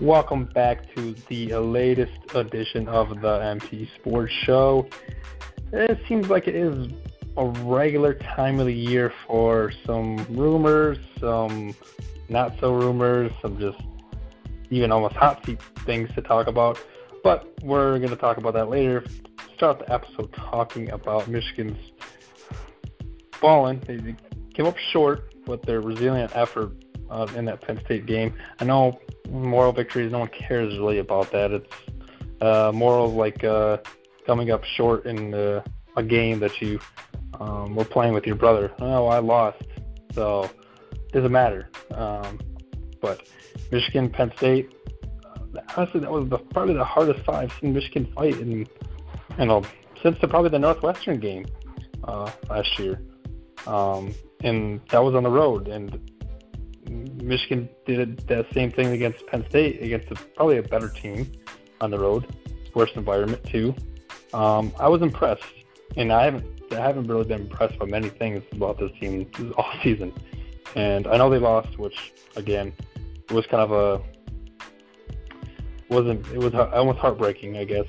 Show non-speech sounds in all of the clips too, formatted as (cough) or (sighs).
Welcome back to the latest edition of the MT Sports Show. It seems like it is a regular time of the year for some rumors, some not so rumors, some just even almost hot seat things to talk about. But we're going to talk about that later. Start the episode talking about Michigan's fallen. They came up short with their resilient effort uh, in that Penn State game. I know moral victories, no one cares really about that. It's uh, moral like uh, coming up short in uh, a game that you um, were playing with your brother. Oh, I lost, so it doesn't matter. Um, but Michigan, Penn State, honestly, that was the, probably the hardest fight I've seen Michigan fight in, you know, since the, probably the Northwestern game uh, last year. Um, and that was on the road, and Michigan did that same thing against Penn State, against a, probably a better team on the road, worse environment too. Um, I was impressed, and I haven't I haven't really been impressed by many things about this team (laughs) all season. And I know they lost, which again was kind of a wasn't it was almost heartbreaking, I guess,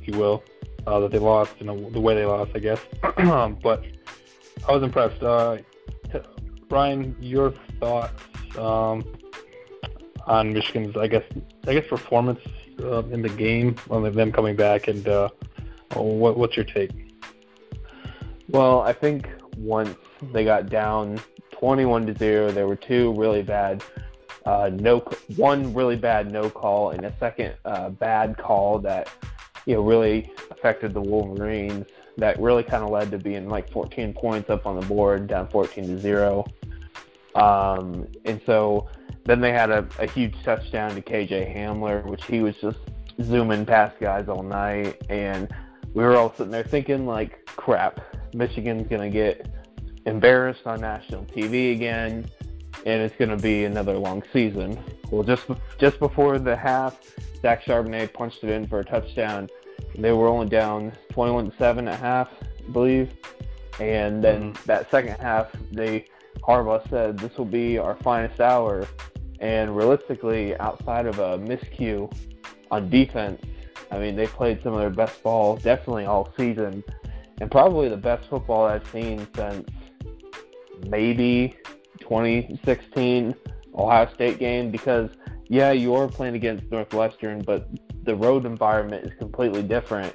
if you will, uh, that they lost and the way they lost, I guess. (clears throat) but I was impressed. Uh, Brian, your thoughts um, on Michigan's, I guess, I guess performance uh, in the game, on them coming back, and uh, what, what's your take? Well, I think once they got down 21 to zero, there were two really bad uh, no one really bad no call and a second uh, bad call that you know really affected the Wolverines. That really kind of led to being like 14 points up on the board, down 14 to zero. Um, and so then they had a, a huge touchdown to KJ Hamler, which he was just zooming past guys all night. And we were all sitting there thinking, like, crap, Michigan's going to get embarrassed on national TV again, and it's going to be another long season. Well, just just before the half, Zach Charbonnet punched it in for a touchdown. They were only down 21 to 7 at half, I believe. And then mm-hmm. that second half, they Harbaugh said this will be our finest hour. And realistically, outside of a miscue on defense, I mean, they played some of their best ball definitely all season, and probably the best football I've seen since maybe 2016 Ohio State game. Because yeah, you are playing against Northwestern, but the road environment is completely different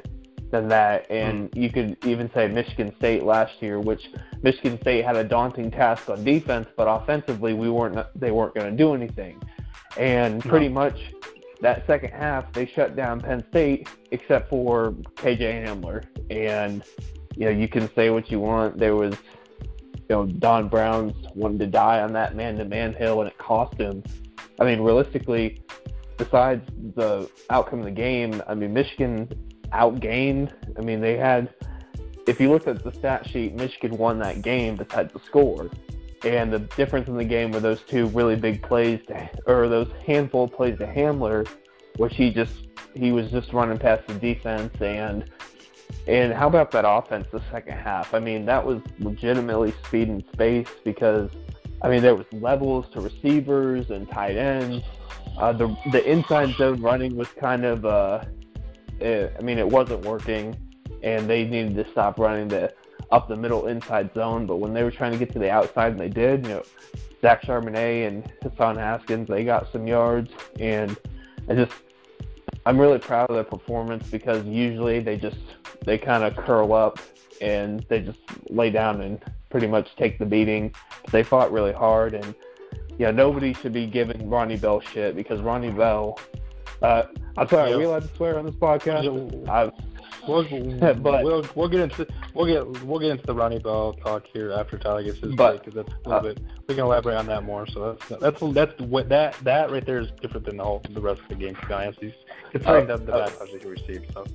than that. And mm. you could even say Michigan State last year, which Michigan State had a daunting task on defense, but offensively we weren't they weren't going to do anything. And pretty no. much that second half they shut down Penn State except for KJ Hamler. And you know you can say what you want. There was you know Don Brown's wanted to die on that man-to-man hill, and it cost him. I mean, realistically, besides the outcome of the game, I mean, Michigan outgained. I mean, they had, if you looked at the stat sheet, Michigan won that game besides the score. And the difference in the game were those two really big plays, to, or those handful of plays to Hamler, which he just he was just running past the defense and and how about that offense the second half? I mean, that was legitimately speed and space because I mean there was levels to receivers and tight ends. Uh, the the inside zone running was kind of uh, it, I mean, it wasn't working, and they needed to stop running the up the middle inside zone. But when they were trying to get to the outside, and they did, you know, Zach Charbonnet and Hassan Haskins, they got some yards, and I just I'm really proud of their performance because usually they just they kind of curl up and they just lay down and pretty much take the beating. But they fought really hard, and yeah, nobody should be giving Ronnie Bell shit because Ronnie Bell uh, I'm sorry. Yep. Are we allowed to swear on this podcast? I, we'll, (laughs) but we'll we'll get into we'll get we'll get into the Ronnie Bell talk here after Tyler gets his but, because that's a little uh, bit we can elaborate on that more. So that's that's that's what that that right there is different than the whole the rest of the game. To be honest, he's considering uh, the, the uh, bad touches he received. So.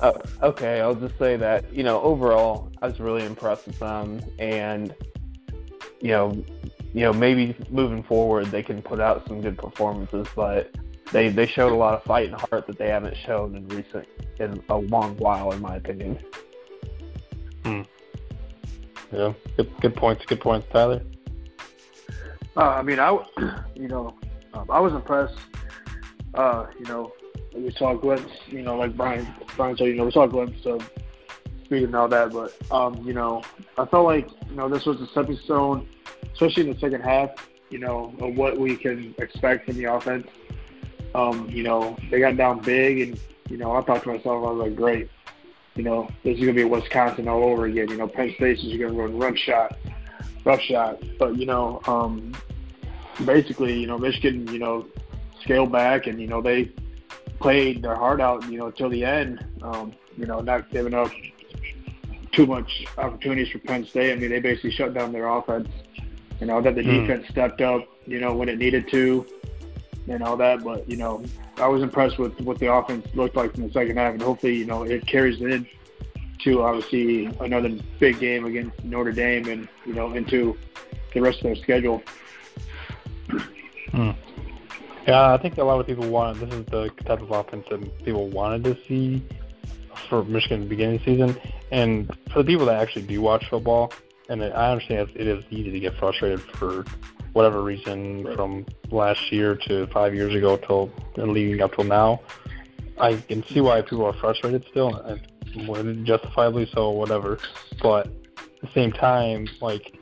Uh, okay, I'll just say that you know overall I was really impressed with them, and you know, you know maybe moving forward they can put out some good performances, but they they showed a lot of fight and heart that they haven't shown in recent in a long while, in my opinion. Hmm. Yeah, good good points. Good points, Tyler. Uh, I mean, I (clears throat) you know um, I was impressed uh, you know, we saw a glimpse, you know, like Brian Brian said, you know, we saw a glimpse of speed and all that, but um, you know, I felt like, you know, this was a stepping stone, especially in the second half, you know, of what we can expect from the offense. Um, you know, they got down big and, you know, I thought to myself, I was like, great. You know, this is gonna be Wisconsin all over again. You know, Penn State is gonna run run shot, rough shot. But, you know, um basically, you know, Michigan, you know, scaled back and, you know, they played their heart out, you know, until the end. Um, you know, not giving up too much opportunities for Penn State. I mean, they basically shut down their offense. You know, that the mm. defense stepped up, you know, when it needed to and all that. But, you know, I was impressed with what the offense looked like in the second half, and hopefully, you know, it carries in to obviously another big game against Notre Dame and, you know, into the rest of their schedule. Hmm. Yeah, I think a lot of people want this is the type of offense that people wanted to see for Michigan beginning of the season. And for the people that actually do watch football, and I understand it is easy to get frustrated for whatever reason from last year to five years ago till and leading up till now. I can see why people are frustrated still, and justifiably so, whatever. But at the same time, like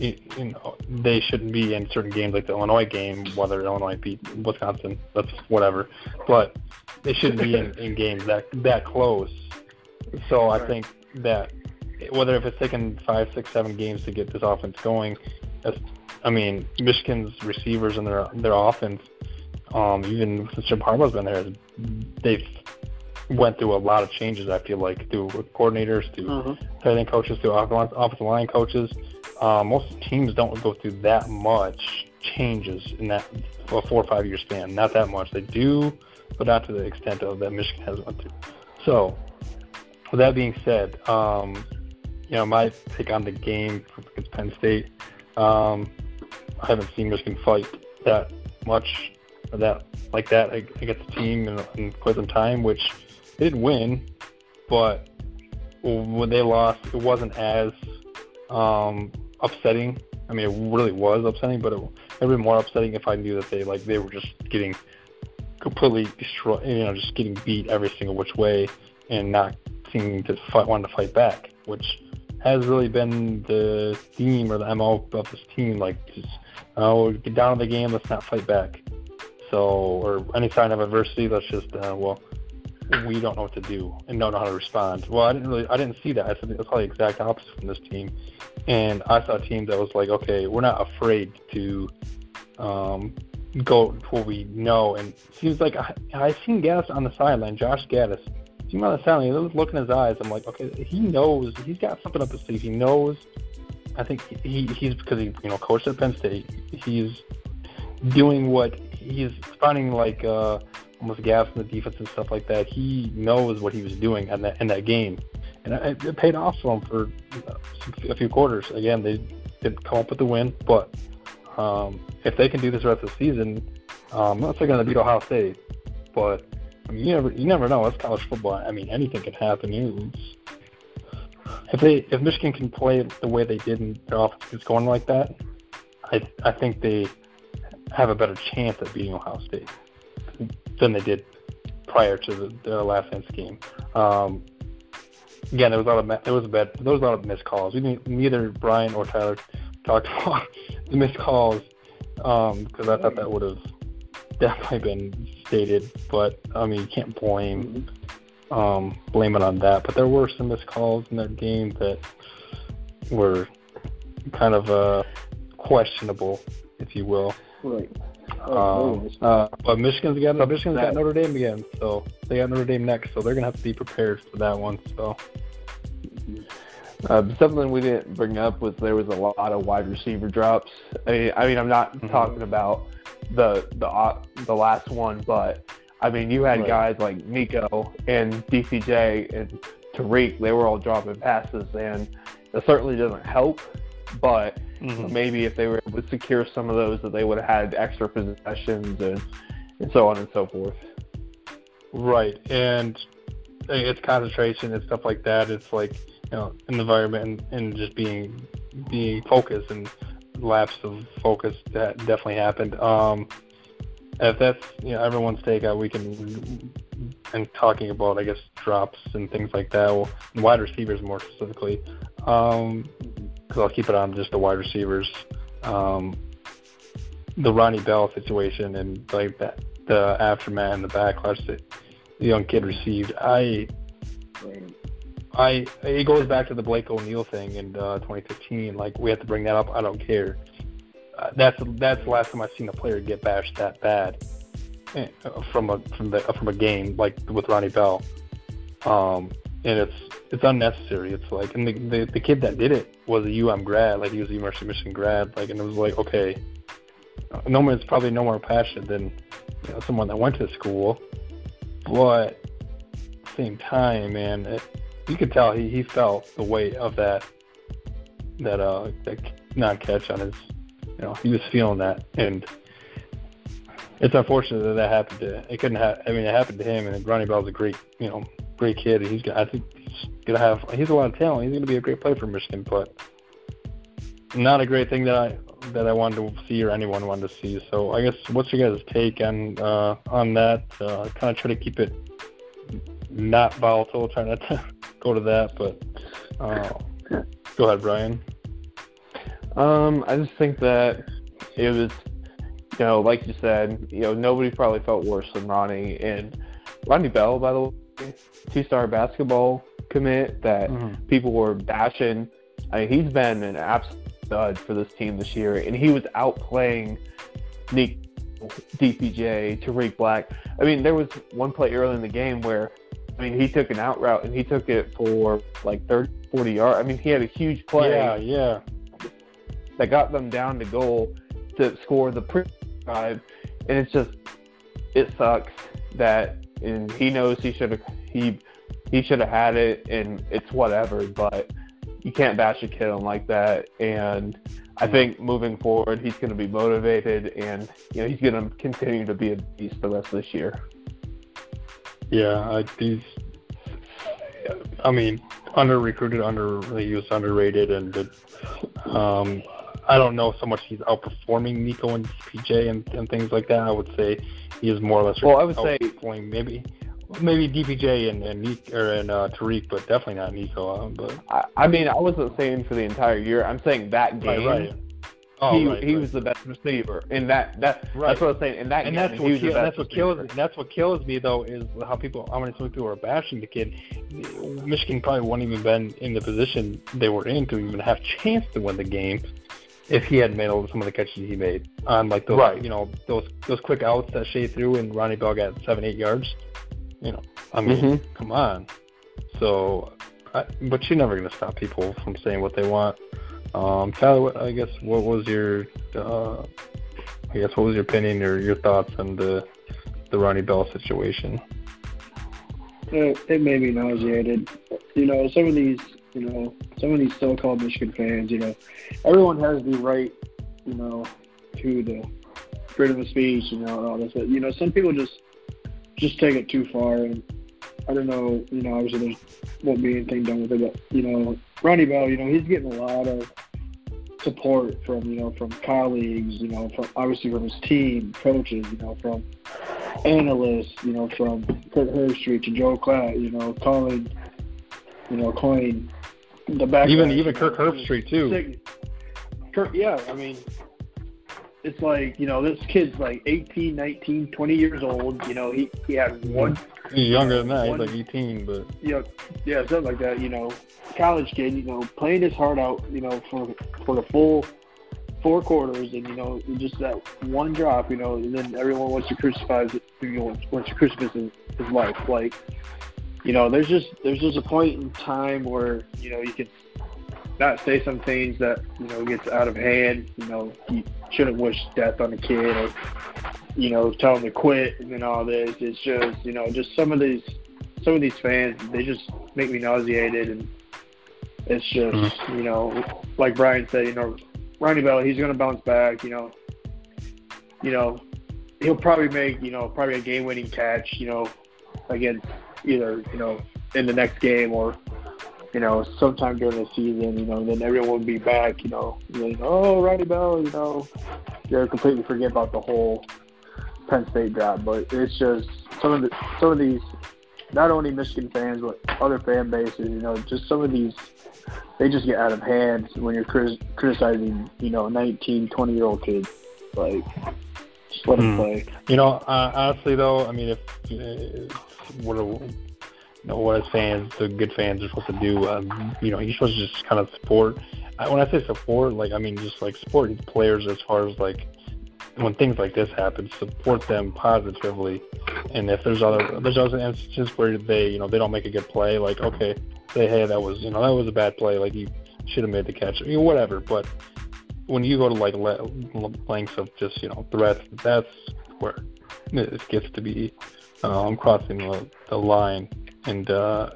you know, they shouldn't be in certain games like the Illinois game, whether Illinois beat Wisconsin, that's whatever. But they shouldn't be in, in games that that close. So I think that whether if it's taken five, six, seven games to get this offense going, that's, I mean, Michigan's receivers and their their offense, um, even since Jim Harbaugh's been there, they've went through a lot of changes. I feel like through coordinators, to mm-hmm. coaches, to offensive line coaches. Uh, most teams don't go through that much changes in that four or five year span. Not that much. They do, but not to the extent of that Michigan has went through. So, with that being said, um, you know, my take on the game against Penn State, um, I haven't seen Michigan fight that much that like that against the team in, in quite some time, which they did win, but when they lost, it wasn't as um, upsetting. I mean, it really was upsetting, but it would have been more upsetting if I knew that they like they were just getting completely destroyed, you know, just getting beat every single which way and not seeming to fight, wanting to fight back, which has really been the theme or the mo of this team. Like, just oh, get down to the game, let's not fight back. So, or any sign of adversity, let's just uh, well, we don't know what to do and don't know how to respond. Well, I didn't really, I didn't see that. I said it's probably the exact opposite from this team, and I saw a team that was like, okay, we're not afraid to um, go to what we know. And it seems like I, I seen Gattis on the sideline, Josh Gattis. Seen him on the sideline. He was looking in his eyes. I'm like, okay, he knows. He's got something up his sleeve. He knows. I think he he's because he you know coached at Penn State. He's doing what he's finding like. uh almost gaps in the defense and stuff like that. He knows what he was doing in that in that game, and it, it paid off for him for a few quarters. Again, they didn't come up with the win, but um, if they can do this rest of the season, um, I'm not saying they're going to beat Ohio State, but I mean, you never you never know. It's college football. I mean, anything can happen. It's, if they if Michigan can play the way they did and their offense is going like that, I I think they have a better chance at beating Ohio State than they did prior to the, the last dance game. Um, again, there was a lot of there was a bad there was a lot of missed calls. We didn't, neither Brian or Tyler talked (laughs) about the missed calls because um, I thought that would have definitely been stated. But I mean, you can't blame um, blame it on that. But there were some missed calls in that game that were kind of uh, questionable, if you will. Right. Um, uh, but Michigan's got Michigan's got Notre Dame again, so they got Notre Dame next, so they're gonna have to be prepared for that one. So. Uh, something we didn't bring up was there was a lot of wide receiver drops. I mean, I mean I'm not mm-hmm. talking about the the uh, the last one, but I mean you had right. guys like Nico and DPJ and Tarik. They were all dropping passes, and it certainly doesn't help. But Mm-hmm. Maybe if they were able to secure some of those, that they would have had extra possessions and and so on and so forth. Right, and it's concentration and stuff like that. It's like you know, an environment and, and just being being focused and lapse of focus that definitely happened. Um, if that's you know everyone's take out, we can and talking about I guess drops and things like that. Well, wide receivers more specifically, because um, I'll keep it on just the wide receivers. Um, the Ronnie Bell situation and like that, the aftermath and the backlash that the young kid received. I, I, it goes back to the Blake O'Neill thing in uh, 2015. Like we have to bring that up. I don't care. That's that's the last time I've seen a player get bashed that bad eh, from a from the from a game like with Ronnie Bell. Um, and it's it's unnecessary. It's like, and the, the the kid that did it was a UM grad, like he was a University of Michigan grad, like, and it was like, okay, no one's probably no more passionate than you know, someone that went to school, but same time, man, it, you could tell he, he felt the weight of that that uh that not catch on his, you know, he was feeling that, and it's unfortunate that that happened to. It couldn't have. I mean, it happened to him, and Ronnie Bell's a great, you know, great kid. He's I think he's gonna have. He's a lot of talent. He's gonna be a great player for Michigan, but not a great thing that I that I wanted to see or anyone wanted to see. So I guess what's your guys' take on uh, on that? Uh, kind of try to keep it not volatile. Try not to (laughs) go to that, but uh, go ahead, Brian. Um, I just think that it was, you know, like you said, you know, nobody probably felt worse than Ronnie and Ronnie Bell, by the way, two-star basketball commit that mm-hmm. people were bashing. I mean, he's been an absolute stud for this team this year, and he was outplaying Nick DPJ, Tarik Black. I mean, there was one play early in the game where, I mean, he took an out route and he took it for like 30, 40 yards. I mean, he had a huge play. Yeah, yeah. That got them down to goal to score the pre drive, and it's just, it sucks that, and he knows he should have he he should have had it, and it's whatever, but you can't bash a kid on like that. And I think moving forward, he's going to be motivated, and you know he's going to continue to be a beast the rest of this year. Yeah, I, he's. I mean, under recruited, under he was underrated, and um, I don't know so much he's outperforming Nico and PJ and, and things like that. I would say he is more or less. Well, I would say maybe maybe DPJ and and, Nick, or, and uh, Tarik, but definitely not Nico. Uh, but I, I mean, I wasn't saying for the entire year. I'm saying that game. Right, right. Oh, he right, he was the best receiver, and that that right. that's what I'm saying. In that and game, that's what kill, that's what kills that's what kills me though is how people how many people are bashing the kid. Michigan probably wouldn't even been in the position they were in to even have a chance to win the game if he had made all some of the catches he made on like those Right. you know those those quick outs that Shea threw and Ronnie Bell got seven eight yards. You know, I mean, Mhm. come on. So, I, but you're never gonna stop people from saying what they want. Um, Tyler, what, I guess what was your, uh, I guess what was your opinion or your thoughts on the the Ronnie Bell situation? It, it made me nauseated. You know, some of these, you know, some of these so-called Michigan fans, you know, everyone has the right, you know, to the freedom of speech, you know, and all this. But, you know, some people just just take it too far, and I don't know. You know, obviously there won't be anything done with it, but you know, Ronnie Bell, you know, he's getting a lot of support from you know from colleagues, you know, from obviously from his team, coaches, you know, from analysts, you know, from Kirk Herbstreit to Joe Klatt, you know, calling, you know, calling the back Even even Kirk Herbstreit too. Sick. Kirk, yeah, I mean, it's like you know, this kid's like 18, 19, 20 years old. You know, he he had mm-hmm. one, He's younger than that. He's like 18, but know, yeah, something like that. You know, college kid. You know, playing his heart out. You know, for for the full four quarters, and you know, just that one drop. You know, and then everyone wants to crucify. his- You know, wants to crucify his, his life. Like, you know, there's just there's just a point in time where you know you can not say some things that you know gets out of hand. You know, you shouldn't wish death on a kid, or you know, tell him to quit and then all this. It's just you know, just some of these some of these fans, they just make me nauseated, and it's just mm-hmm. you know, like Brian said, you know, Ronnie Bell, he's gonna bounce back. You know, you know, he'll probably make you know probably a game-winning catch. You know, against either you know in the next game or you know, sometime during the season, you know, and then everyone would be back, you know, then, oh, Ronnie Bell, you know, you completely forget about the whole Penn State drop, but it's just some of the some of these, not only Michigan fans but other fan bases. You know, just some of these, they just get out of hand when you're criticizing, you know, 19, 20 year old kids. Like, let hmm. play. You know, uh, honestly though, I mean, if, what you know, what as fans, the good fans are supposed to do, um, you know, you're supposed to just kind of support. I, When I say support, like I mean just like support players as far as like when things like this happen, support them positively. And if there's other there's other instances where they you know they don't make a good play, like okay, say hey that was you know that was a bad play, like you should have made the catch, you know, whatever. But when you go to like lengths of just you know threats, that's where it gets to be um, crossing the, the line, and uh,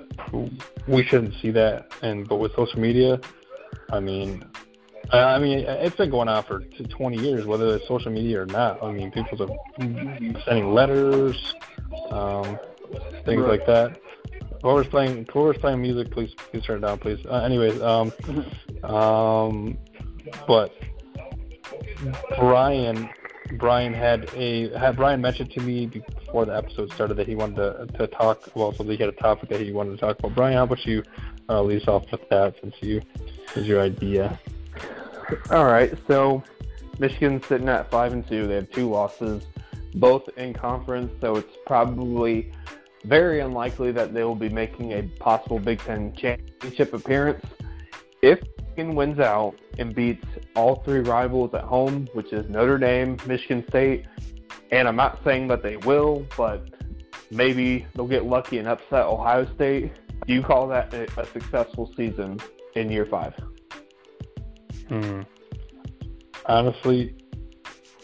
we shouldn't see that. And but with social media, I mean, I mean, it's been going on for 20 years, whether it's social media or not. I mean, people are sending letters, um, things right. like that. Whoever's playing, whoever's playing music, please, please turn it down, please. Uh, anyways, um, um, but Brian, Brian had a had Brian mentioned to me before the episode started that he wanted to to talk. Well, so he had a topic that he wanted to talk about. Brian, how about you uh, lead us off with that since you is your idea? All right, so Michigan's sitting at five and two. They have two losses, both in conference, so it's probably very unlikely that they will be making a possible Big Ten championship appearance. If Michigan wins out and beats all three rivals at home, which is Notre Dame, Michigan State, and I'm not saying that they will, but maybe they'll get lucky and upset Ohio State. Do you call that a successful season in year five? Hmm. Honestly,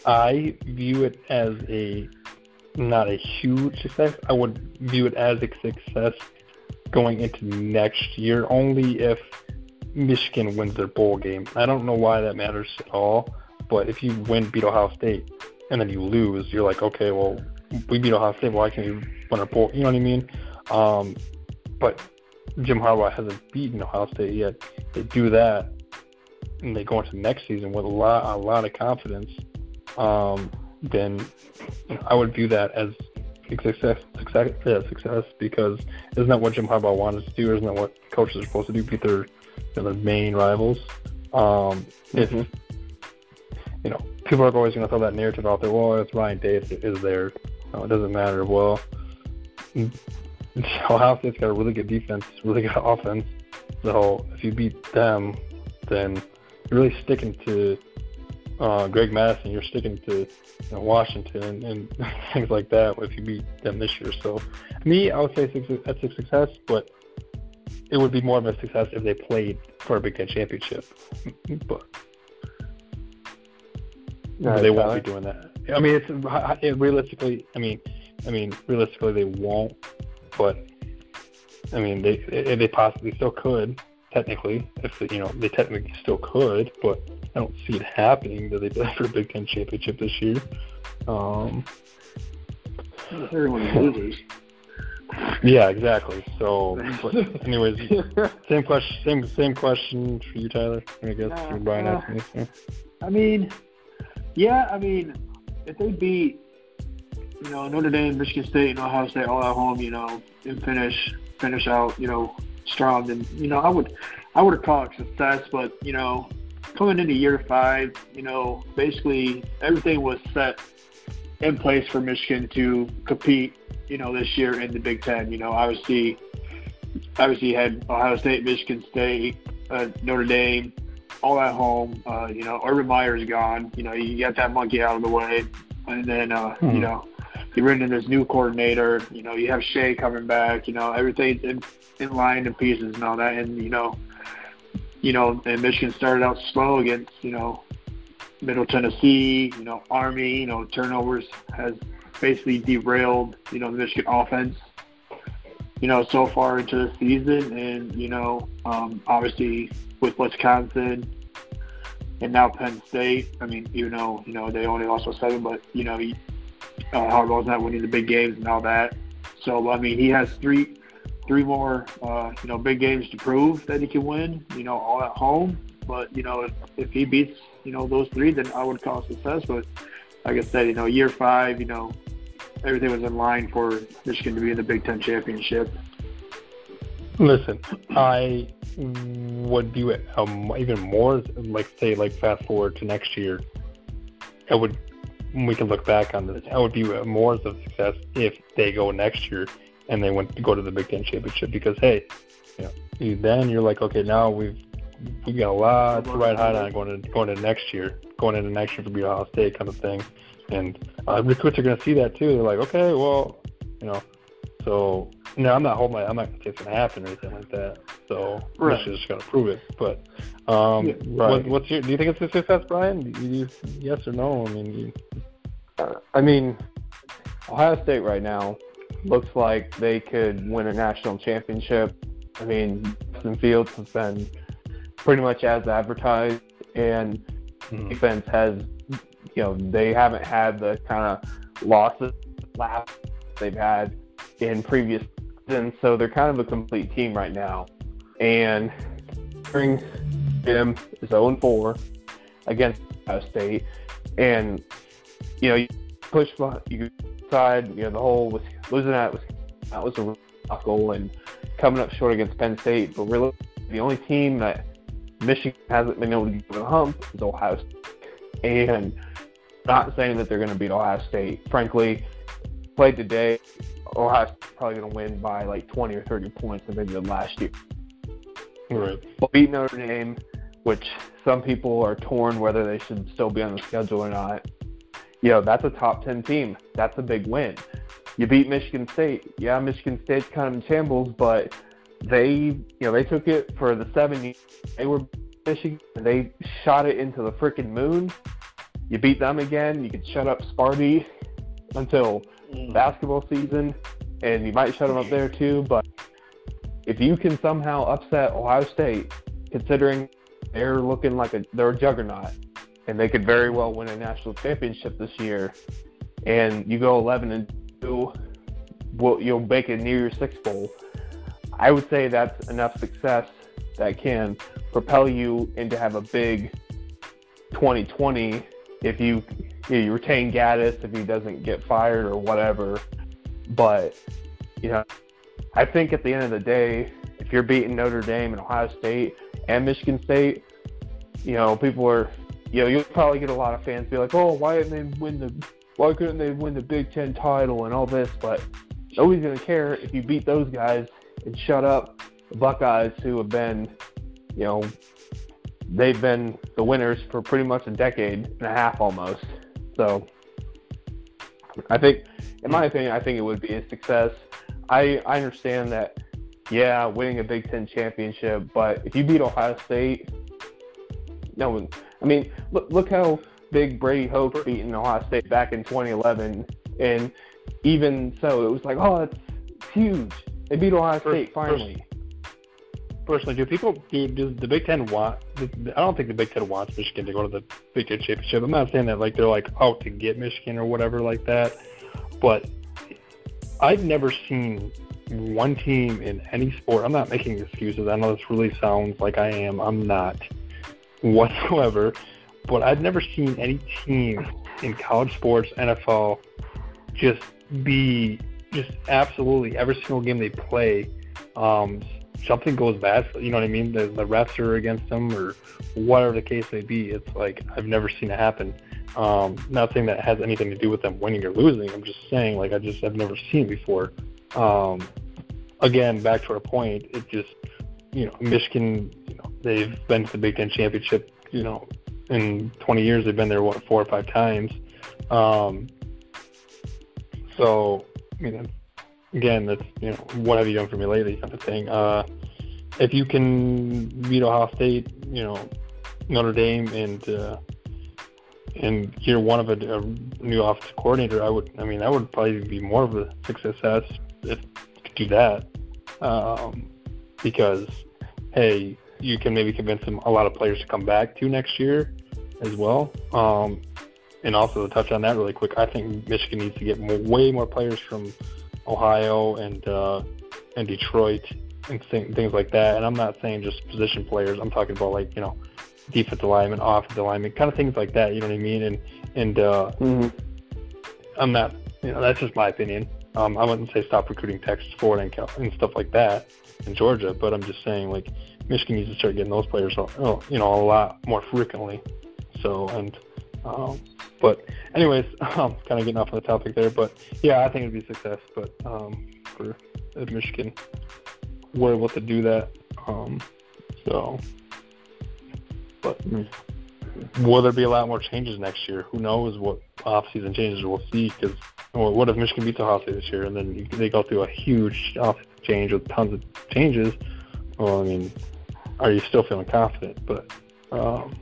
I view it as a not a huge success. I would view it as a success going into next year only if Michigan wins their bowl game. I don't know why that matters at all, but if you win, beat Ohio State, and then you lose, you're like, okay, well, we beat Ohio State. Why can't we win our bowl? You know what I mean? Um, but Jim Harbaugh hasn't beaten Ohio State yet. They do that, and they go into next season with a lot a lot of confidence, um, then I would view that as success success yeah, success because isn't that what Jim Harbaugh wanted to do? Isn't that what coaches are supposed to do? Beat their you know, their main rivals. Um, mm-hmm. If you know people are always going to throw that narrative out there. Well, it's Ryan Day is there. No, it doesn't matter. Well, (laughs) Ohio State's got a really good defense, really good (laughs) offense. So if you beat them, then you're really sticking to uh, Greg Mattison. You're sticking to you know, Washington and, and (laughs) things like that. If you beat them this year, so me, I would say that's a success, but it would be more of a success if they played for a Big Ten championship. But, they won't be doing that. I mean, it's it, realistically. I mean, I mean, realistically, they won't. But I mean, they they possibly still could technically, if they, you know they technically still could, but I don't see it happening that they play for a Big Ten championship this year. Um, Everyone loses. Yeah, exactly. So, (laughs) anyways, same question, same same question for you, Tyler. I guess uh, Brian uh, asking this. I mean, yeah, I mean, if they beat, you know, Notre Dame, Michigan State, and Ohio State all at home, you know, and finish finish out, you know, strong, then you know I would I would have called it success. But you know, coming into year five, you know, basically everything was set in place for Michigan to compete, you know, this year in the Big Ten. You know, obviously, obviously you had Ohio State, Michigan State, uh, Notre Dame, all at home. Uh, you know, Urban Meyer's gone. You know, you got that monkey out of the way, and then uh, hmm. you know you bring in this new coordinator. You know, you have Shea coming back. You know, everything's in, in line and pieces and all that. And you know, you know, and Michigan started out slow against you know Middle Tennessee. You know, Army. You know, turnovers has basically derailed you know the Michigan offense. You know, so far into the season, and you know, um, obviously with Wisconsin and now Penn State. I mean, even though you know they only lost by seven, but you know uh, Harbaugh's not winning the big games and all that. So I mean, he has three three more uh, you know big games to prove that he can win. You know, all at home. But you know, if, if he beats you know those three, then I would call success. But like I said, you know, year five, you know, everything was in line for Michigan to be in the Big Ten championship. Listen, I would view it um, even more, like say, like fast forward to next year. I would, we can look back on this. I would view it more as a success if they go next year and they went to go to the Big Ten championship because hey, you know, then you're like, okay, now we've we got a lot to ride high on going to going into next year, going into next year for be Ohio State kind of thing, and uh, recruits are going to see that too. They're like, okay, well, you know, so no, I'm not holding my, I'm not going to say it's going to happen or anything like that. So Right. Michigan's just going to prove it. But um, Yeah, what, right. what's your? Do you think it's a success, Brian? Do you, yes or no? I mean, you, Uh, I mean, Ohio State right now looks like they could win a national championship. I mean, Justin Fields has been pretty much as advertised, and Mhm. defense has, you know, they haven't had the kind of losses last they've had in previous seasons, so they're kind of a complete team right now. And during him is 0 4 against Ohio State, and you know, you push you side, you know, the whole was losing that was that was a rough goal and coming up short against Penn State, but really the only team that Michigan hasn't been able to get over the hump is Ohio State. And not saying that they're going to beat Ohio State. Frankly, played today, Ohio State's probably going to win by like 20 or 30 points than they did last year. right. But beat Notre Dame, which some people are torn whether they should still be on the schedule or not. You know, that's a top 10 team. That's a big win. You beat Michigan State. Yeah, Michigan State's kind of in shambles, but they, you know, they took it for the seven years. They were Michigan. and They shot it into the freaking moon. You beat them again. You could shut up Sparty until mm. basketball season, and you might shut them up there too. But if you can somehow upset Ohio State, considering they're looking like a they're a juggernaut, and they could very well win a national championship this year, and you go 11 and two, well, you'll make it near your sixth bowl. I would say that's enough success that can propel you into have a big 2020 if you you, you retain Gattis if he doesn't get fired or whatever. But you know, I think at the end of the day, if you're beating Notre Dame and Ohio State and Michigan State, you know, people are, you know, you'll probably get a lot of fans be like, oh, why didn't they win the, why couldn't they win the Big Ten title and all this? But nobody's gonna care if you beat those guys and shut up the Buckeyes who have been, you know, they've been the winners for pretty much a decade and a half almost. So I think, in my opinion, I think it would be a success. I I understand that, yeah, winning a Big Ten championship, but if you beat Ohio State, no one. I mean, look look how big Brady Hoke beating Ohio State back in 2011, and even so, it was like, oh, it's huge. They beat Ohio First- State finally. Personally, do people do, do the Big Ten want? I don't think the Big Ten wants Michigan to go to the Big Ten championship. I'm not saying that like they're like out to get Michigan or whatever like that, but I've never seen one team in any sport. I'm not making excuses. I know this really sounds like I am. I'm not whatsoever. But I've never seen any team in college sports, NFL, just be just absolutely every single game they play. Um, something goes bad. You know what I mean? The, the refs are against them, or whatever the case may be. It's like I've never seen it happen. Um, not saying that has anything to do with them winning or losing. I'm just saying like I just I've never seen it before. Um, again, back to our point, it just you know Michigan, you know they've been to the Big Ten championship. You know, in 20 years they've been there what four or five times. Um, so I mean, again, that's you know what have you done for me lately kind of thing. Uh, if you can beat Ohio State, you know Notre Dame, and uh, and year one of a, a new offensive coordinator, I would. I mean, that would probably be more of a success if you could do that, um, because hey, you can maybe convince them a lot of players to come back to next year as well. Um, and also to touch on that really quick, I think Michigan needs to get more, way more players from Ohio and uh, and Detroit and th- things like that. And I'm not saying just position players. I'm talking about like you know defensive lineman, offensive lineman, kind of things like that. You know what I mean? And and uh, hmm I'm not, you know, that's just my opinion. Um, I wouldn't say stop recruiting Texas, Florida, and, Cal- and stuff like that in Georgia, but I'm just saying like Michigan needs to start getting those players, oh, you know, a lot more frequently. So and, um, but anyways, (laughs) um, kind of getting off on the topic there, but yeah, I think it'd be a success. But um, for if Michigan were able to do that, um, so, but will there be a lot more changes next year? Who knows what off-season changes we'll see? Because well, what if Michigan beats Ohio State this year and then they go through a huge off change with tons of changes? Well, I mean, are you still feeling confident? But um,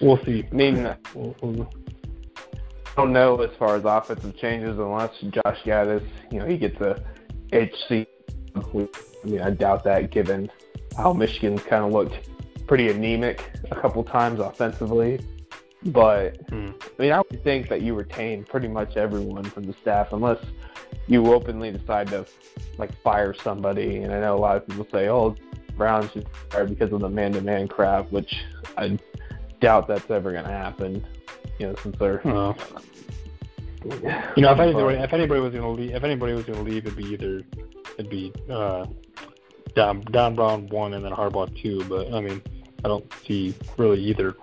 we'll see. I mean, We'll, we'll, I don't know as far as offensive changes unless Josh Gattis, you know, he gets a HC. I mean, I doubt that given how Michigan's kind of looked pretty anemic a couple times offensively. But hmm. I mean, I would think that you retain pretty much everyone from the staff unless you openly decide to like fire somebody. And I know a lot of people say, "Oh, Brown should fire because of the man-to-man crap," which I doubt that's ever going to happen. You know, since they're uh, (sighs) You know, if anybody, if anybody was gonna leave, if anybody was gonna leave, it'd be either it'd be uh, Don Don Brown one and then Harbaugh two. But I mean, I don't see really either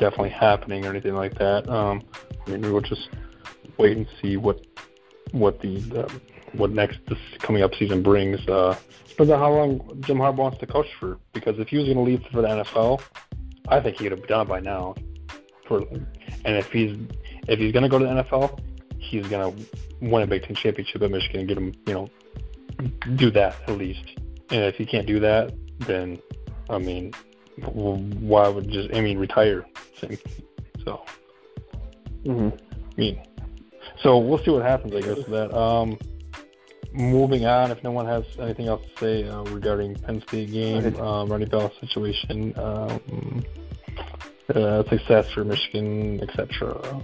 definitely happening or anything like that. Um, I mean, we'll just wait and see what what the, the what next this coming up season brings. Uh, depends on how long Jim Harbaugh wants to coach for. Because if he was going to leave for the NFL, I think he would have done it by now. For and if he's if he's going to go to the NFL, he's going to win a Big Ten championship at Michigan and get him, you know, do that at least. And if he can't do that, then I mean, why would just I mean retire? Same. So hmm I mean, so we'll see what happens. I guess with that. Um, moving on, if no one has anything else to say uh, regarding Penn State game, um, Ronnie Bell situation, um, uh, success for Michigan, etc.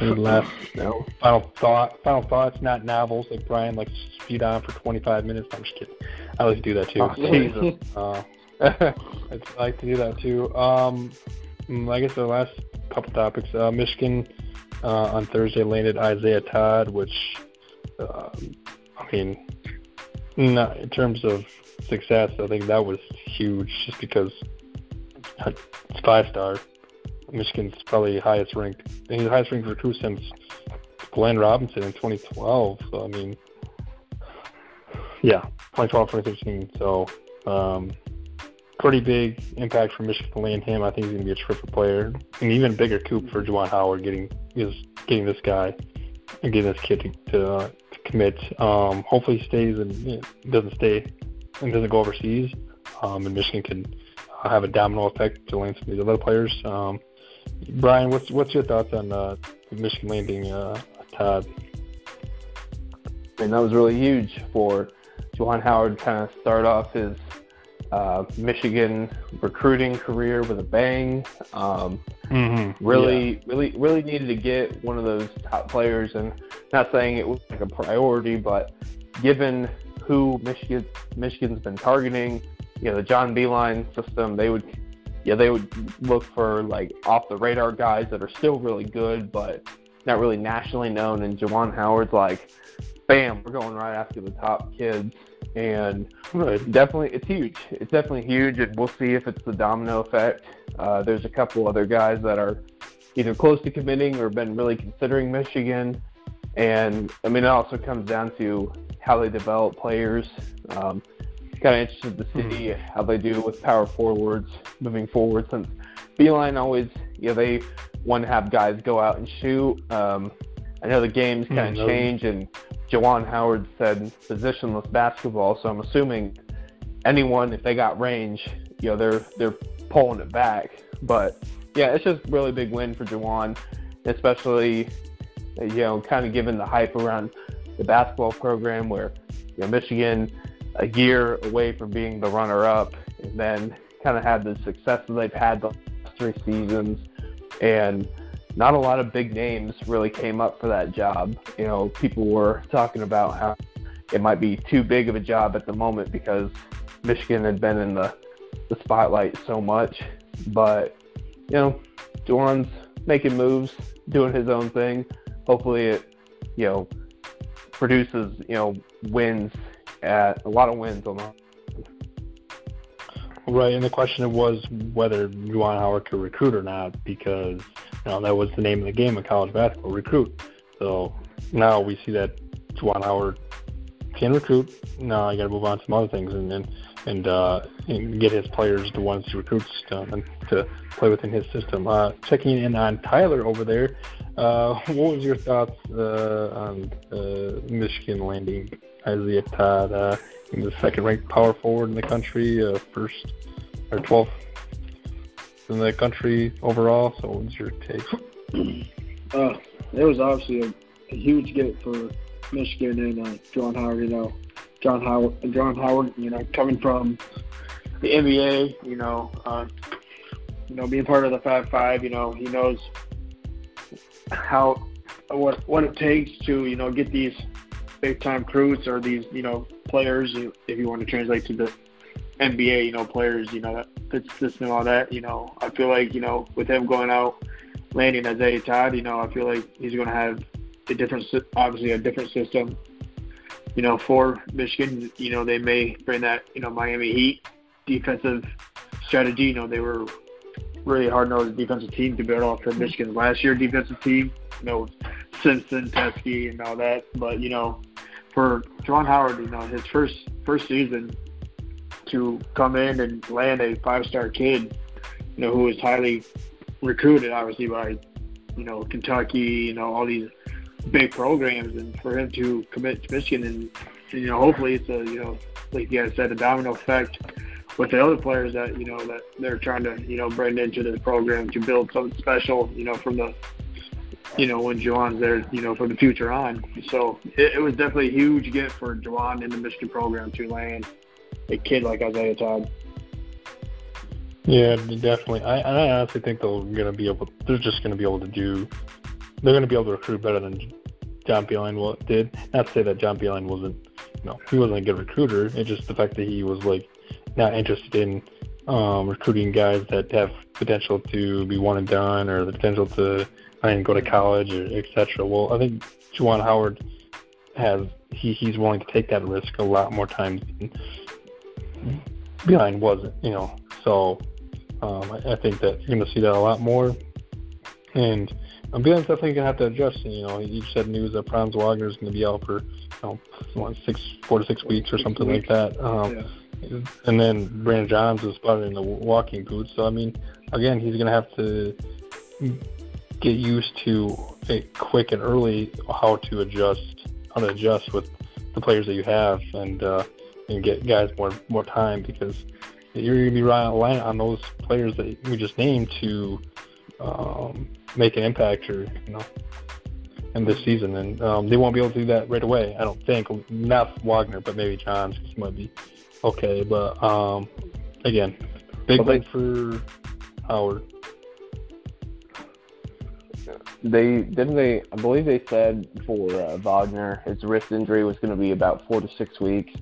Last no. final thought? Final thoughts, not novels like Brian likes to speed on for 25 minutes. I'm just kidding. I like to do that too. Oh, Jesus. Uh, (laughs) I like to do that too. Um, mm, I guess the last couple topics. Uh, Michigan uh, on Thursday landed Isaiah Todd, which uh, I mean, not, in terms of success, I think that was huge, just because it's five star. Michigan's probably highest ranked. He's the highest ranked recruit since Glenn Robinson in 2012. So I mean, yeah, 2012, 2013. So um, pretty big impact for Michigan to land him. I think he's going to be a terrific player, and even bigger coup for Juwan Howard getting is getting this guy and getting this kid to, to, uh, to commit. Um, hopefully, stays and doesn't stay and doesn't go overseas. Um, and Michigan can uh, have a domino effect to land some of these other players. Um, Brian, what's what's your thoughts on uh, Michigan landing uh, Todd? and that was really huge for Juwan Howard to kind of start off his uh, Michigan recruiting career with a bang. Um, Mm-hmm. really, really, really needed to get one of those top players, and not saying it was like a priority, but given who Michigan Michigan's been targeting, you know, the John Beilein system, they would, yeah, they would look for like off the radar guys that are still really good, but not really nationally known. And Juwan Howard's like, bam, we're going right after the top kids, and definitely it's huge. It's definitely huge, and we'll see if it's the domino effect. Uh, there's a couple other guys that are either close to committing or been really considering Michigan, and I mean it also comes down to how they develop players. Um, kind of interested to see how they do with power forwards moving forward, since Beilein always, you know, they want to have guys go out and shoot. Um, I know the games kind Hmm, of those- change, and Juwan Howard said positionless basketball, so I'm assuming anyone if they got range, you know, they're they're pulling it back. But yeah, it's just really big win for Juwan, especially you know, kind of given the hype around the basketball program where you know Michigan a year away from being the runner up and then kind of had the success that they've had the last three seasons and not a lot of big names really came up for that job. You know, people were talking about how it might be too big of a job at the moment because Michigan had been in the the spotlight so much. But you know, Juwan's making moves, doing his own thing. Hopefully, it you know produces you know wins at a lot of wins on the Right, and the question was whether Juwan Howard could recruit or not because know that was the name of the game in college basketball, recruit. So now we see that Juwan Howard can recruit. Now I got to move on to some other things and and and, uh, and get his players the ones to recruit um, to play within his system. Uh, checking in on Tyler over there, uh, what was your thoughts uh, on Michigan landing Isaiah Todd? Uh, the second ranked power forward in the country, uh, first or 12th in the country overall. So, what's your take? (clears throat) Uh, it was obviously a, a huge get for Michigan and uh, Juwan Howard. You know, Juwan Howard, Juwan Howard. You know, coming from the NBA. You know, uh, you know, being part of the Fab Five. You know, he knows how what what it takes to you know get these big time recruits or these you know players if you want to translate to the NBA you know players you know that fits system and all that you know. I feel like you know with him going out landing Isaiah Todd you know I feel like he's going to have a different obviously a different system you know for Michigan. You know they may bring that you know Miami Heat defensive strategy. You know they were really hard nosed defensive team to build off of Michigan's last year defensive team you know Simpson, Teske, and all that. But you know, for Juwan Howard, you know, his first first season to come in and land a five star kid, you know, who was highly recruited, obviously by you know Kentucky, you know, all these big programs, and for him to commit to Michigan, and, and you know, hopefully it's a you know, like you guys said, a domino effect with the other players that you know that they're trying to you know bring into the program to build something special, you know, from the you know, when Juwan's there, you know, for the future on. So it, it was definitely a huge gift for Juwan in the Michigan program to land a kid like Isaiah Todd. Yeah, definitely. I, I honestly think they're gonna be able. They're just gonna be able to do. They're gonna be able to recruit better than John Beilein did. Not to say that John Beilein wasn't, know, he wasn't a good recruiter. It's just the fact that he was like not interested in um, recruiting guys that have potential to be one and done or the potential to and go to college or etc. Well, I think Juwan Howard has he he's willing to take that risk a lot more times than Beilein wasn't, you know. So um, I, I think that you're going to see that a lot more. And um, Beilein's definitely going to have to adjust. You know, you said news that Franz Wagner is going to be out for you know six, four to six weeks or something like that. Um, yeah. And then Brandon Johns is spotted in the walking boots. So I mean, again, he's going to have to get used to it quick and early how to adjust how to adjust with the players that you have and uh, and get guys more more time because you're going to be relying on those players that we just named to um, make an impact or you know in this season and um, they won't be able to do that right away I don't think not Wagner but maybe Johns he might be okay but um, again big win for Howard they didn't they. I believe they said for uh, Wagner, his wrist injury was going to be about four to six weeks.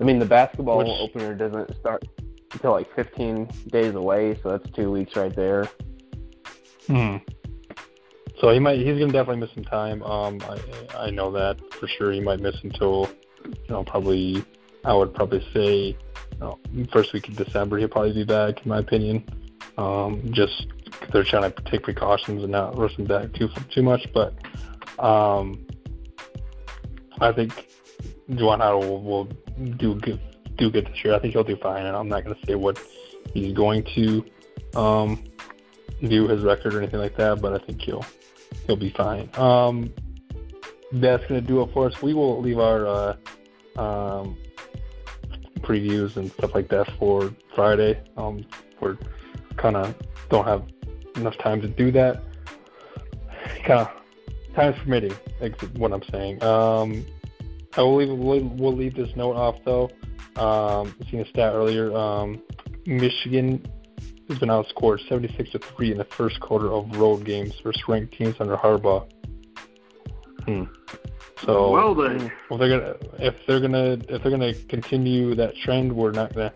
I mean, the basketball Which, opener doesn't start until like 15 days away, so that's two weeks right there. Hmm. So he might. He's gonna definitely miss some time. Um, I I know that for sure. He might miss until, you know, probably. I would probably say, you know, first week of December. He'll probably be back, in my opinion. Um, just they're trying to take precautions and not rush him back too too much. But um, I think Juwan Howard will, will do good do good this year. I think he'll do fine, and I'm not going to say what he's going to um, do his record or anything like that, but I think he'll he'll be fine. Um, that's going to do it for us. We will leave our uh, um, previews and stuff like that for Friday. Um, we're kind of don't have enough time to do that. Kind of time's permitting, like what I'm saying. Um, I will leave we'll, we'll leave this note off though. Um, I seen a stat earlier. Um, Michigan has been outscored 76 to three in the first quarter of road games versus ranked teams under Harbaugh. Hmm. So well then, if they're gonna if they're gonna if they're gonna continue that trend, we're not gonna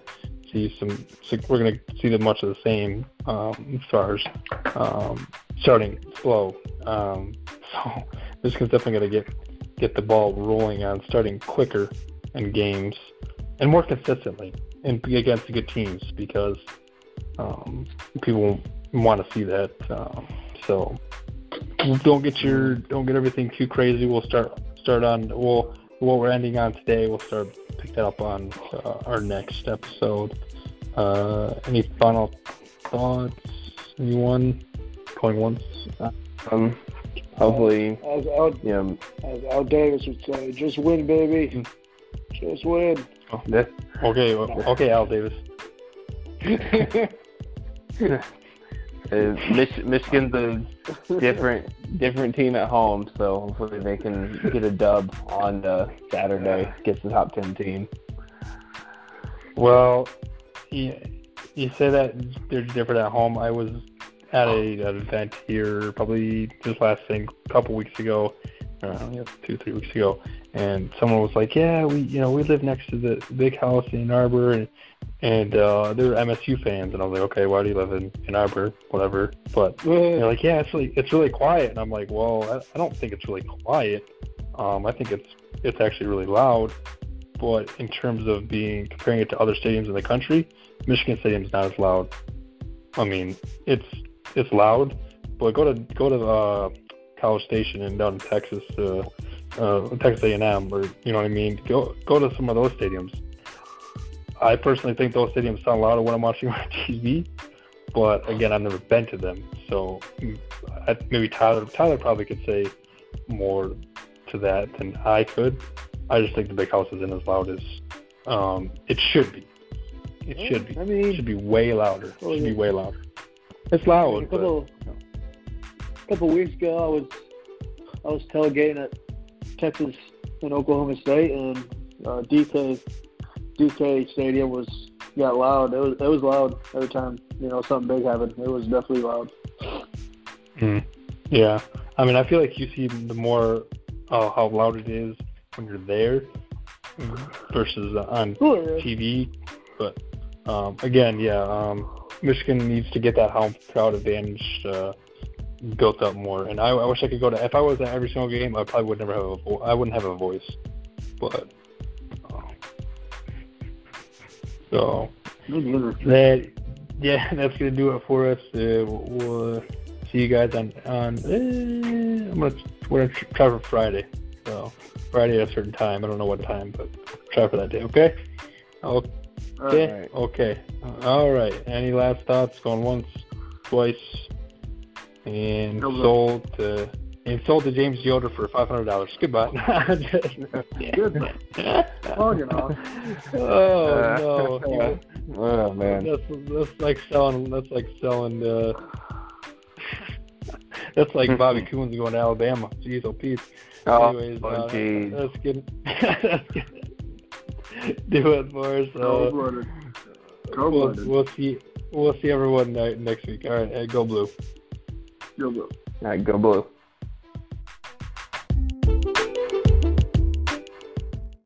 see some. We're going to see the much of the same um, as far as um, starting slow. Um, (laughs) so Michigan's definitely going to get get the ball rolling on starting quicker in games and more consistently and against the good teams because um, people want to see that. Um, so don't get your don't get everything too crazy. We'll start start on we'll what we're ending on today. We'll start pick that up on uh, our next episode. Uh, any final thoughts? Anyone going once? Um, hopefully, As Al, yeah. as Al Davis would say, just win, baby. Just win. Oh, okay, okay, Al Davis. (laughs) uh, Mich- Michigan's a different different team at home, so hopefully they can get a dub on uh, Saturday. Gets the top ten team. Well, you, you say that they're different at home. I was at a, an event here probably just last thing a couple weeks ago, uh, yeah, two three weeks ago, and someone was like, "Yeah, we you know we live next to the big house in Ann Arbor, and and uh, they're MSU fans." And I was like, "Okay, why do you live in Ann Arbor? Whatever." But they're like, "Yeah, it's really it's really quiet," and I'm like, "Well, I, I don't think it's really quiet. Um, I think it's it's actually really loud." But in terms of being comparing it to other stadiums in the country, Michigan Stadium's not as loud. I mean, it's it's loud, but go to go to uh, College Station and down in Texas, uh, uh, Texas A&M, or you know what I mean. Go go to some of those stadiums. I personally think those stadiums sound louder when I'm watching (laughs) on TV, but again, I've never been to them, so I, maybe Tyler Tyler probably could say more to that than I could. I just think the big house isn't as loud as um, it should be. It should be. I It should be way louder. It should be way louder. It's a loud, but couple, couple weeks ago, I was I was tailgating at Texas and Oklahoma State, and uh, DK DK Stadium was got loud. It was it was loud every time you know something big happened. It was definitely loud. Mm. Yeah, I mean, I feel like you see the more uh, how loud it is when you're there versus on. TV. But um, again, yeah, um, Michigan needs to get that home crowd advantage uh, built up more. And I, I wish I could go to. If I was at every single game, I probably would never have a. I wouldn't have a voice. But uh, so that yeah, (laughs) that's gonna do it for us. Uh, we'll, we'll uh, see you guys on on. Uh, I'm gonna we're gonna try for Friday. So Friday at a certain time. I don't know what time, but try for that day. Okay. Okay. All right. Okay. All right. Any last thoughts? Going once, twice, and No, no. sold to and sold to James Yoder for five hundred dollars. Goodbye. Good. (laughs) (laughs) Long enough. oh Uh, no. (laughs) Oh man. That's that's like selling. That's like selling. Uh, that's like Bobby Coons going to Alabama. Jeez, oh Pete. Oh, Anyways, oh, uh, geez. that's good. That's (laughs) good. Do it for us. Cold Uh, blooded. we'll, we'll see. We'll see everyone next week. All right, uh, go blue. Go, blue. All right, go blue.